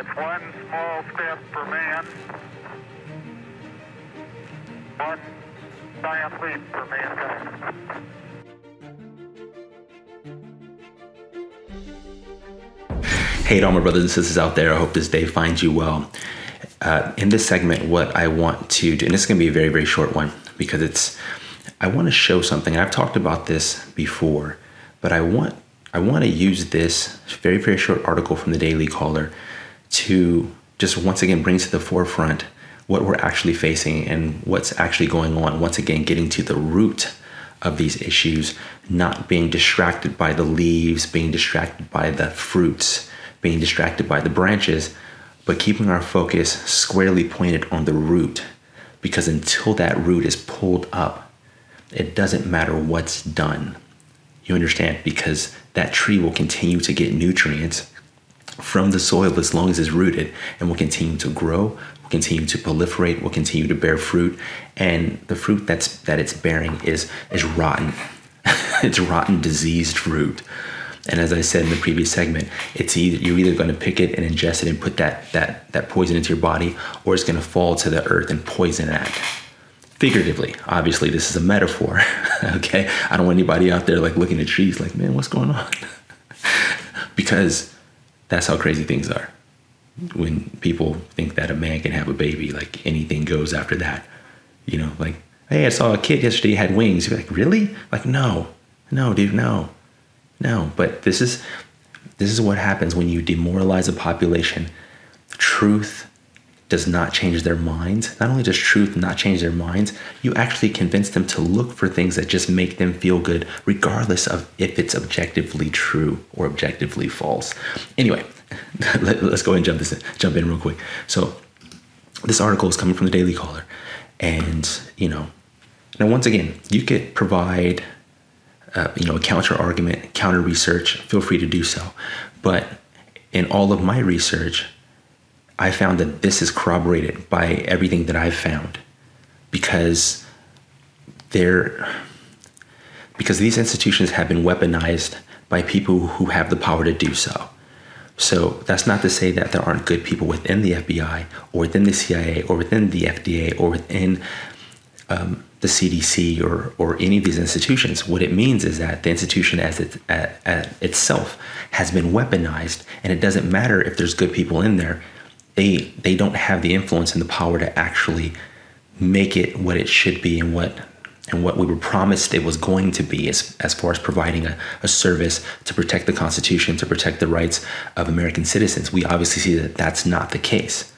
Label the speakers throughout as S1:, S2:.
S1: That's one small step for man, one giant leap for mankind.
S2: Hey, to all my brothers and sisters out there, I hope this day finds you well. Uh, in this segment, what I want to do, and this is going to be a very, very short one because it's, I want to show something. And I've talked about this before, but I want, I want to use this very, very short article from the Daily Caller to just once again bring to the forefront what we're actually facing and what's actually going on. Once again, getting to the root of these issues, not being distracted by the leaves, being distracted by the fruits being distracted by the branches, but keeping our focus squarely pointed on the root. Because until that root is pulled up, it doesn't matter what's done. You understand? Because that tree will continue to get nutrients from the soil as long as it's rooted and will continue to grow, will continue to proliferate, will continue to bear fruit. And the fruit that's that it's bearing is is rotten. it's rotten, diseased fruit. And as I said in the previous segment, it's either you're either going to pick it and ingest it and put that that that poison into your body, or it's going to fall to the earth and poison that. Figuratively, obviously, this is a metaphor. okay, I don't want anybody out there like looking at trees like, man, what's going on? because that's how crazy things are. When people think that a man can have a baby, like anything goes after that. You know, like, hey, I saw a kid yesterday had wings. You're like, really? Like, no, no, dude, no. No, but this is this is what happens when you demoralize a population. Truth does not change their minds. Not only does truth not change their minds, you actually convince them to look for things that just make them feel good, regardless of if it's objectively true or objectively false. Anyway, let, us go ahead and jump this in, jump in real quick. So, this article is coming from the Daily Caller, and you know, now once again, you could provide uh, you know, a counter argument, counter research, feel free to do so. But in all of my research, I found that this is corroborated by everything that I've found because they're because these institutions have been weaponized by people who have the power to do so. So that's not to say that there aren't good people within the FBI or within the CIA or within the FDA or within um, the CDC or, or any of these institutions. What it means is that the institution as it, at, at itself has been weaponized, and it doesn't matter if there's good people in there. They they don't have the influence and the power to actually make it what it should be and what and what we were promised it was going to be as, as far as providing a, a service to protect the Constitution, to protect the rights of American citizens. We obviously see that that's not the case.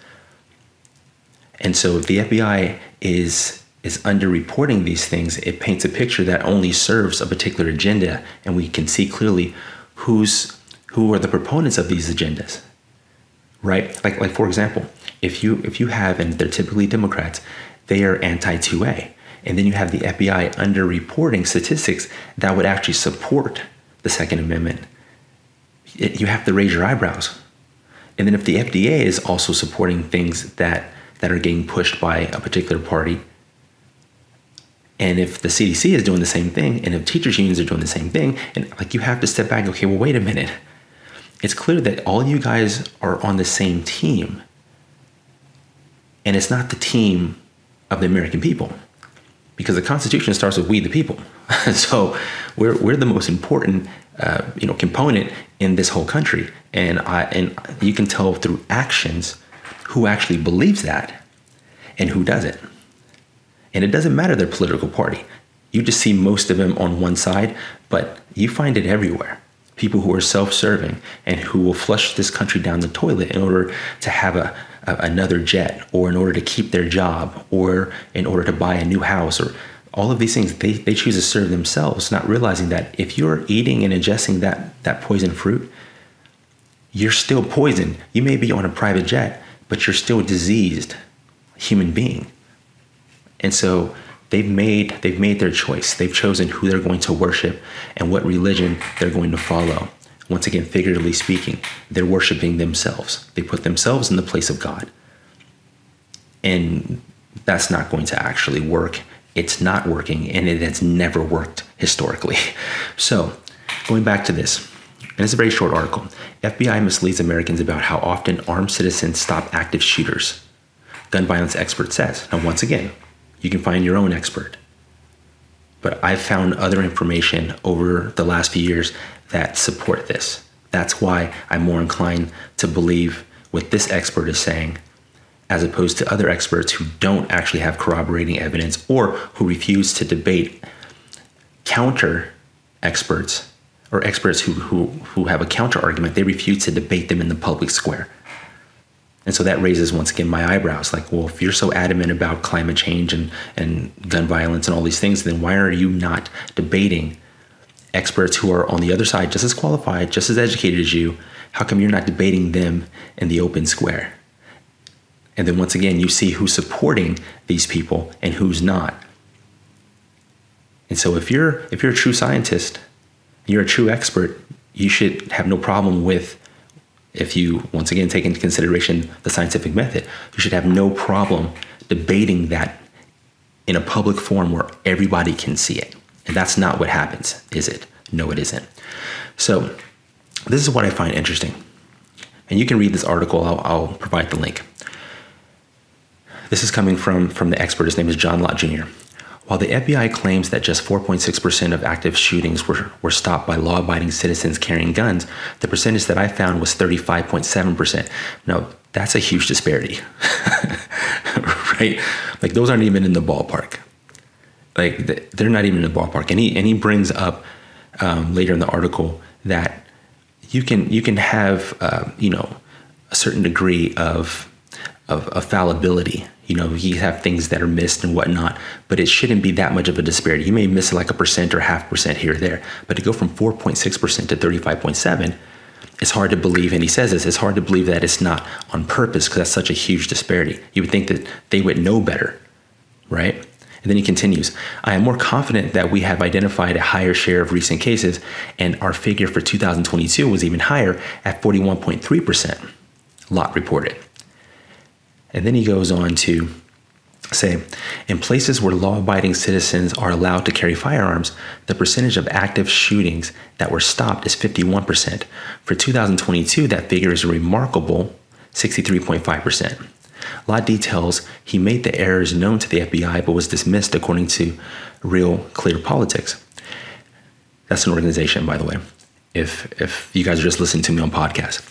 S2: And so if the FBI is is underreporting these things, it paints a picture that only serves a particular agenda, and we can see clearly who's who are the proponents of these agendas. Right? Like like for example, if you if you have and they're typically Democrats, they are anti 2A. And then you have the FBI underreporting statistics that would actually support the Second Amendment. It, you have to raise your eyebrows. And then if the FDA is also supporting things that that are getting pushed by a particular party, and if the CDC is doing the same thing, and if teachers' unions are doing the same thing, and like you have to step back okay, well, wait a minute. It's clear that all you guys are on the same team. And it's not the team of the American people. Because the Constitution starts with we the people. so we're, we're the most important uh, you know, component in this whole country. And, I, and you can tell through actions who actually believes that and who doesn't. And it doesn't matter their political party. You just see most of them on one side, but you find it everywhere. People who are self serving and who will flush this country down the toilet in order to have a, a, another jet or in order to keep their job or in order to buy a new house or all of these things they, they choose to serve themselves not realizing that if you're eating and ingesting that that poison fruit you're still poisoned. You may be on a private jet but you're still a diseased human being. And so they've made they've made their choice. They've chosen who they're going to worship and what religion they're going to follow. Once again, figuratively speaking, they're worshiping themselves. They put themselves in the place of God. And that's not going to actually work. It's not working, and it has never worked historically. So, going back to this, and it's a very short article. FBI misleads Americans about how often armed citizens stop active shooters. Gun violence expert says. Now, once again, you can find your own expert. But I've found other information over the last few years that support this. That's why I'm more inclined to believe what this expert is saying as opposed to other experts who don't actually have corroborating evidence or who refuse to debate counter experts or experts who, who, who have a counter argument, they refuse to debate them in the public square. And so that raises once again my eyebrows like, well, if you're so adamant about climate change and, and gun violence and all these things, then why are you not debating experts who are on the other side just as qualified, just as educated as you? How come you're not debating them in the open square? And then once again, you see who's supporting these people and who's not. And so if you're if you're a true scientist, you're a true expert, you should have no problem with if you once again take into consideration the scientific method, you should have no problem debating that in a public forum where everybody can see it. And that's not what happens, is it? No, it isn't. So, this is what I find interesting. And you can read this article, I'll, I'll provide the link. This is coming from, from the expert. His name is John Lott Jr. While the FBI claims that just 4.6% of active shootings were, were stopped by law abiding citizens carrying guns, the percentage that I found was 35.7%. Now, that's a huge disparity, right? Like, those aren't even in the ballpark. Like, they're not even in the ballpark. And he, and he brings up um, later in the article that you can, you can have, uh, you know, a certain degree of of, of fallibility. You know, you have things that are missed and whatnot, but it shouldn't be that much of a disparity. You may miss like a percent or half percent here or there, but to go from 4.6% to 35.7, it's hard to believe, and he says this, it's hard to believe that it's not on purpose because that's such a huge disparity. You would think that they would know better, right? And then he continues, I am more confident that we have identified a higher share of recent cases, and our figure for 2022 was even higher at 41.3%, Lott reported. And then he goes on to say, in places where law abiding citizens are allowed to carry firearms, the percentage of active shootings that were stopped is 51%. For 2022, that figure is a remarkable 63.5%. Lott details he made the errors known to the FBI but was dismissed according to Real Clear Politics. That's an organization, by the way, if, if you guys are just listening to me on podcast.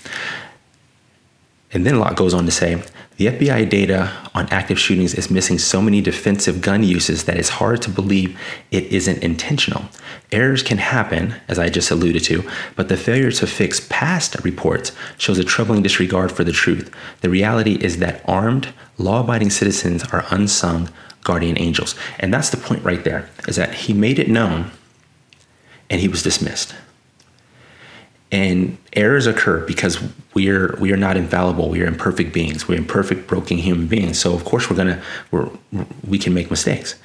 S2: And then Lott goes on to say the FBI data on active shootings is missing so many defensive gun uses that it's hard to believe it isn't intentional. Errors can happen, as I just alluded to, but the failure to fix past reports shows a troubling disregard for the truth. The reality is that armed, law abiding citizens are unsung guardian angels. And that's the point right there, is that he made it known and he was dismissed and errors occur because we are we are not infallible. We are imperfect beings. We're imperfect broken human beings. So of course we're gonna we're, we can make mistakes.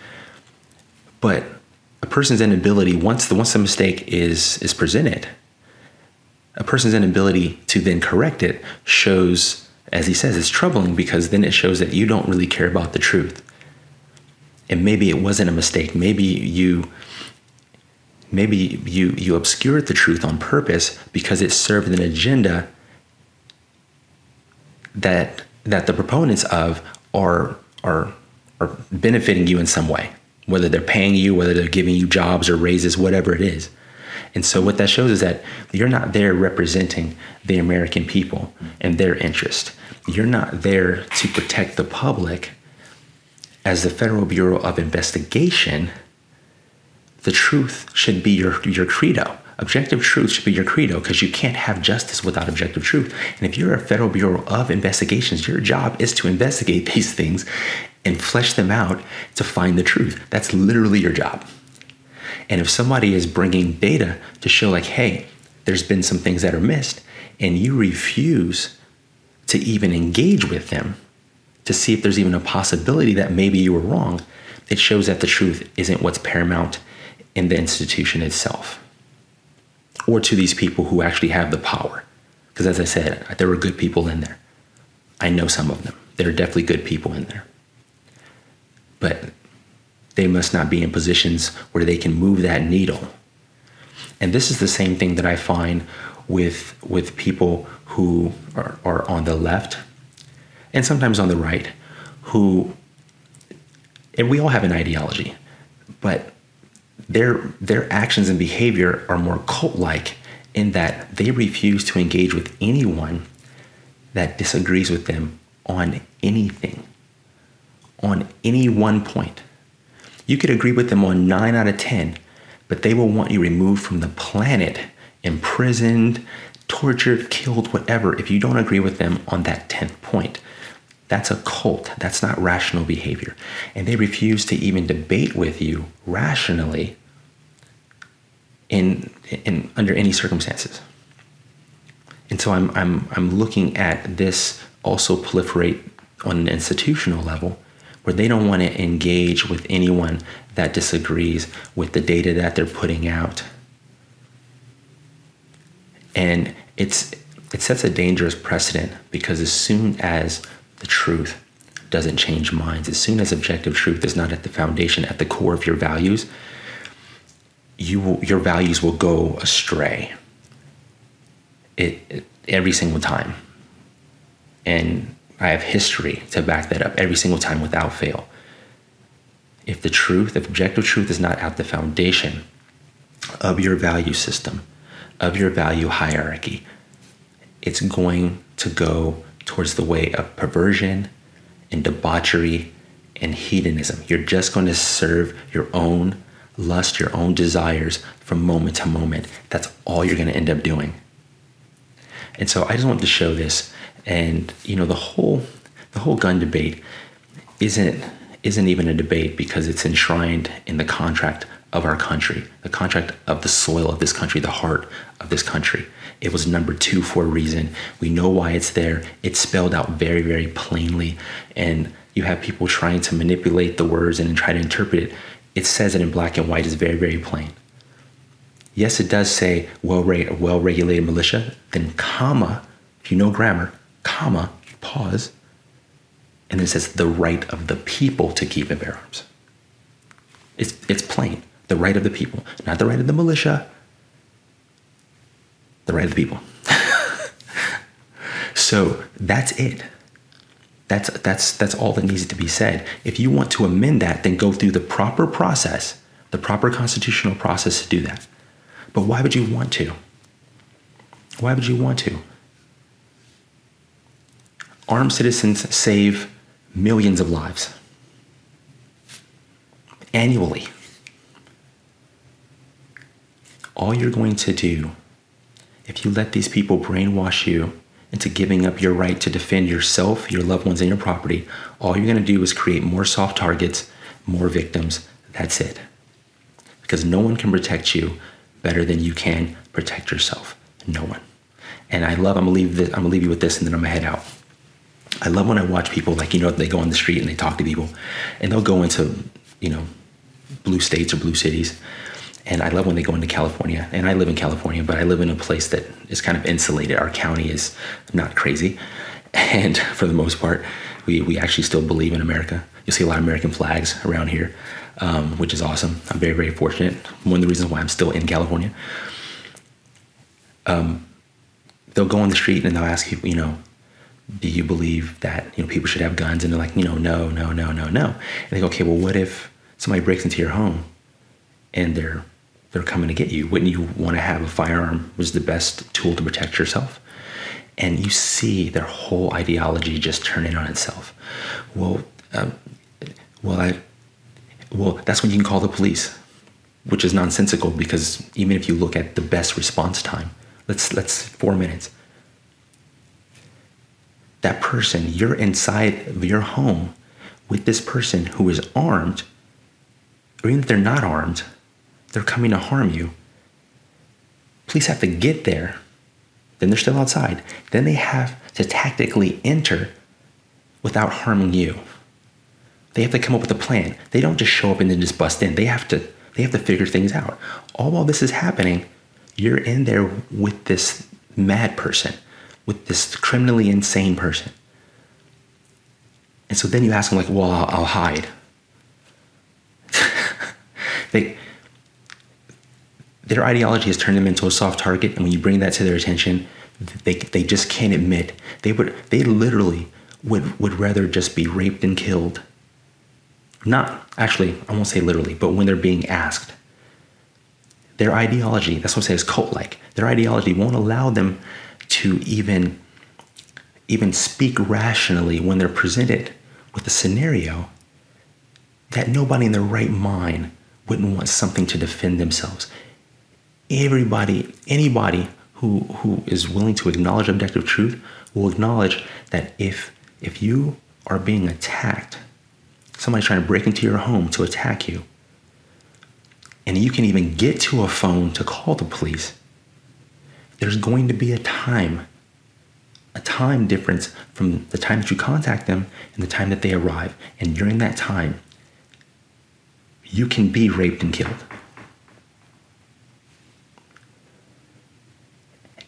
S2: But a person's inability once the once the mistake is is presented a person's inability to then correct it shows as he says it's troubling because then it shows that you don't really care about the truth. And maybe it wasn't a mistake. Maybe you maybe you you obscured the truth on purpose because it served an agenda that that the proponents of are are are benefiting you in some way whether they're paying you whether they're giving you jobs or raises whatever it is. And so what that shows is that you're not there representing the American people and their interest. You're not there to protect the public. As the Federal Bureau of Investigation the truth should be your, your credo. Objective truth should be your credo because you can't have justice without objective truth. And if you're a Federal Bureau of Investigations, your job is to investigate these things and flesh them out to find the truth. That's literally your job. And if somebody is bringing data to show, like, hey, there's been some things that are missed, and you refuse to even engage with them to see if there's even a possibility that maybe you were wrong, it shows that the truth isn't what's paramount in the institution itself or to these people who actually have the power. Because as I said, there were good people in there. I know some of them. There are definitely good people in there. But they must not be in positions where they can move that needle. And this is the same thing that I find with with people who are, are on the left and sometimes on the right who and we all have an ideology but their their actions and behavior are more cult-like in that they refuse to engage with anyone that disagrees with them on anything on any one point. You could agree with them on 9 out of 10 but they will want you removed from the planet imprisoned tortured killed whatever if you don't agree with them on that 10th point that's a cult. That's not rational behavior. And they refuse to even debate with you rationally in, in under any circumstances. And so I'm, I'm, I'm looking at this also proliferate on an institutional level where they don't want to engage with anyone that disagrees with the data that they're putting out. And it's it sets a dangerous precedent because as soon as the truth doesn't change minds. As soon as objective truth is not at the foundation, at the core of your values, you will, your values will go astray. It, it every single time, and I have history to back that up every single time without fail. If the truth, if objective truth is not at the foundation of your value system, of your value hierarchy, it's going to go towards the way of perversion and debauchery and hedonism. You're just going to serve your own lust, your own desires from moment to moment. That's all you're going to end up doing. And so I just wanted to show this. And you know, the whole the whole gun debate isn't isn't even a debate because it's enshrined in the contract of our country, the contract of the soil of this country, the heart of this country. It was number two for a reason. We know why it's there. It's spelled out very, very plainly. And you have people trying to manipulate the words and try to interpret it. It says it in black and white, it's very, very plain. Yes, it does say well well regulated militia, then comma, if you know grammar, comma, pause, and then it says the right of the people to keep and bear arms. It's, it's plain. The right of the people, not the right of the militia, the right of the people. so that's it. That's that's that's all that needs to be said. If you want to amend that, then go through the proper process, the proper constitutional process to do that. But why would you want to? Why would you want to? Armed citizens save millions of lives annually. All you're going to do if you let these people brainwash you into giving up your right to defend yourself, your loved ones, and your property, all you're going to do is create more soft targets, more victims. That's it. Because no one can protect you better than you can protect yourself. No one. And I love, I'm gonna leave this, I'm gonna leave you with this and then I'm gonna head out. I love when I watch people like, you know, they go on the street and they talk to people and they'll go into, you know, blue states or blue cities and I love when they go into California. And I live in California, but I live in a place that is kind of insulated. Our county is not crazy. And for the most part, we, we actually still believe in America. You'll see a lot of American flags around here, um, which is awesome. I'm very, very fortunate. One of the reasons why I'm still in California. Um, they'll go on the street and they'll ask you, you know, do you believe that you know people should have guns? And they're like, you know, no, no, no, no, no. And they go, okay, well, what if somebody breaks into your home and they're they're coming to get you. Wouldn't you want to have a firearm was the best tool to protect yourself? And you see their whole ideology just turning on itself. Well, um, well, I, well, that's when you can call the police, which is nonsensical because even if you look at the best response time, let's let's four minutes. That person, you're inside of your home with this person who is armed, or even if they're not armed, they're coming to harm you. Police have to get there. Then they're still outside. Then they have to tactically enter without harming you. They have to come up with a plan. They don't just show up and then just bust in. They have to they have to figure things out. All while this is happening, you're in there with this mad person, with this criminally insane person. And so then you ask them like, "Well, I'll, I'll hide." they their ideology has turned them into a soft target, and when you bring that to their attention, they, they just can't admit they would they literally would would rather just be raped and killed. Not actually, I won't say literally, but when they're being asked. Their ideology, that's what I say is cult-like. Their ideology won't allow them to even even speak rationally when they're presented with a scenario that nobody in their right mind wouldn't want something to defend themselves. Everybody, anybody who, who is willing to acknowledge objective truth will acknowledge that if, if you are being attacked, somebody's trying to break into your home to attack you, and you can even get to a phone to call the police, there's going to be a time, a time difference from the time that you contact them and the time that they arrive. And during that time, you can be raped and killed.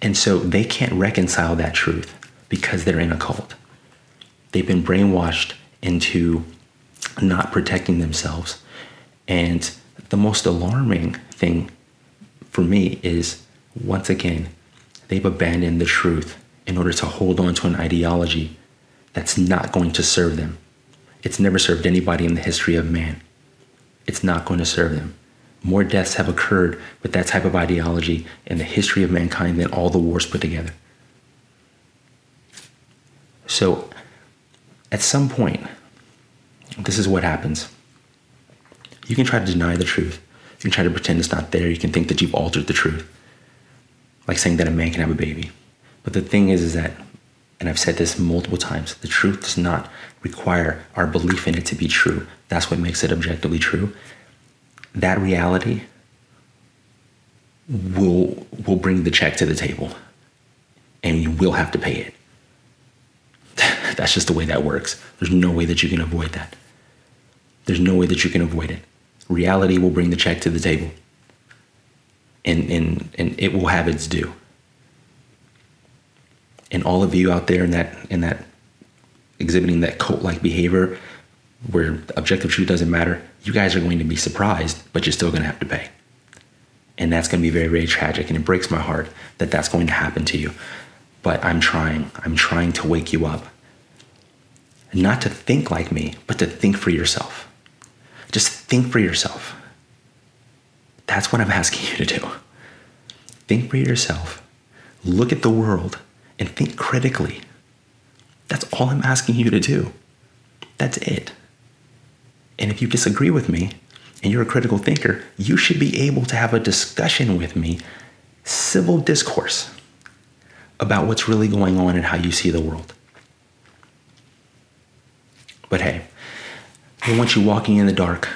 S2: And so they can't reconcile that truth because they're in a cult. They've been brainwashed into not protecting themselves. And the most alarming thing for me is once again, they've abandoned the truth in order to hold on to an ideology that's not going to serve them. It's never served anybody in the history of man. It's not going to serve them. More deaths have occurred with that type of ideology in the history of mankind than all the wars put together. So, at some point, this is what happens. You can try to deny the truth. You can try to pretend it's not there. You can think that you've altered the truth. Like saying that a man can have a baby. But the thing is, is that, and I've said this multiple times, the truth does not require our belief in it to be true. That's what makes it objectively true that reality will will bring the check to the table and you will have to pay it. That's just the way that works. There's no way that you can avoid that. There's no way that you can avoid it. Reality will bring the check to the table and and and it will have its due. And all of you out there in that in that exhibiting that cult like behavior where objective truth doesn't matter, you guys are going to be surprised, but you're still going to have to pay. And that's going to be very, very tragic. And it breaks my heart that that's going to happen to you. But I'm trying. I'm trying to wake you up. Not to think like me, but to think for yourself. Just think for yourself. That's what I'm asking you to do. Think for yourself. Look at the world and think critically. That's all I'm asking you to do. That's it. And if you disagree with me and you're a critical thinker, you should be able to have a discussion with me, civil discourse about what's really going on and how you see the world. But hey, they want you walking in the dark.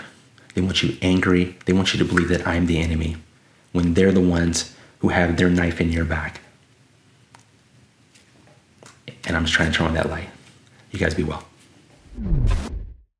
S2: They want you angry. They want you to believe that I'm the enemy when they're the ones who have their knife in your back. And I'm just trying to turn on that light. You guys be well.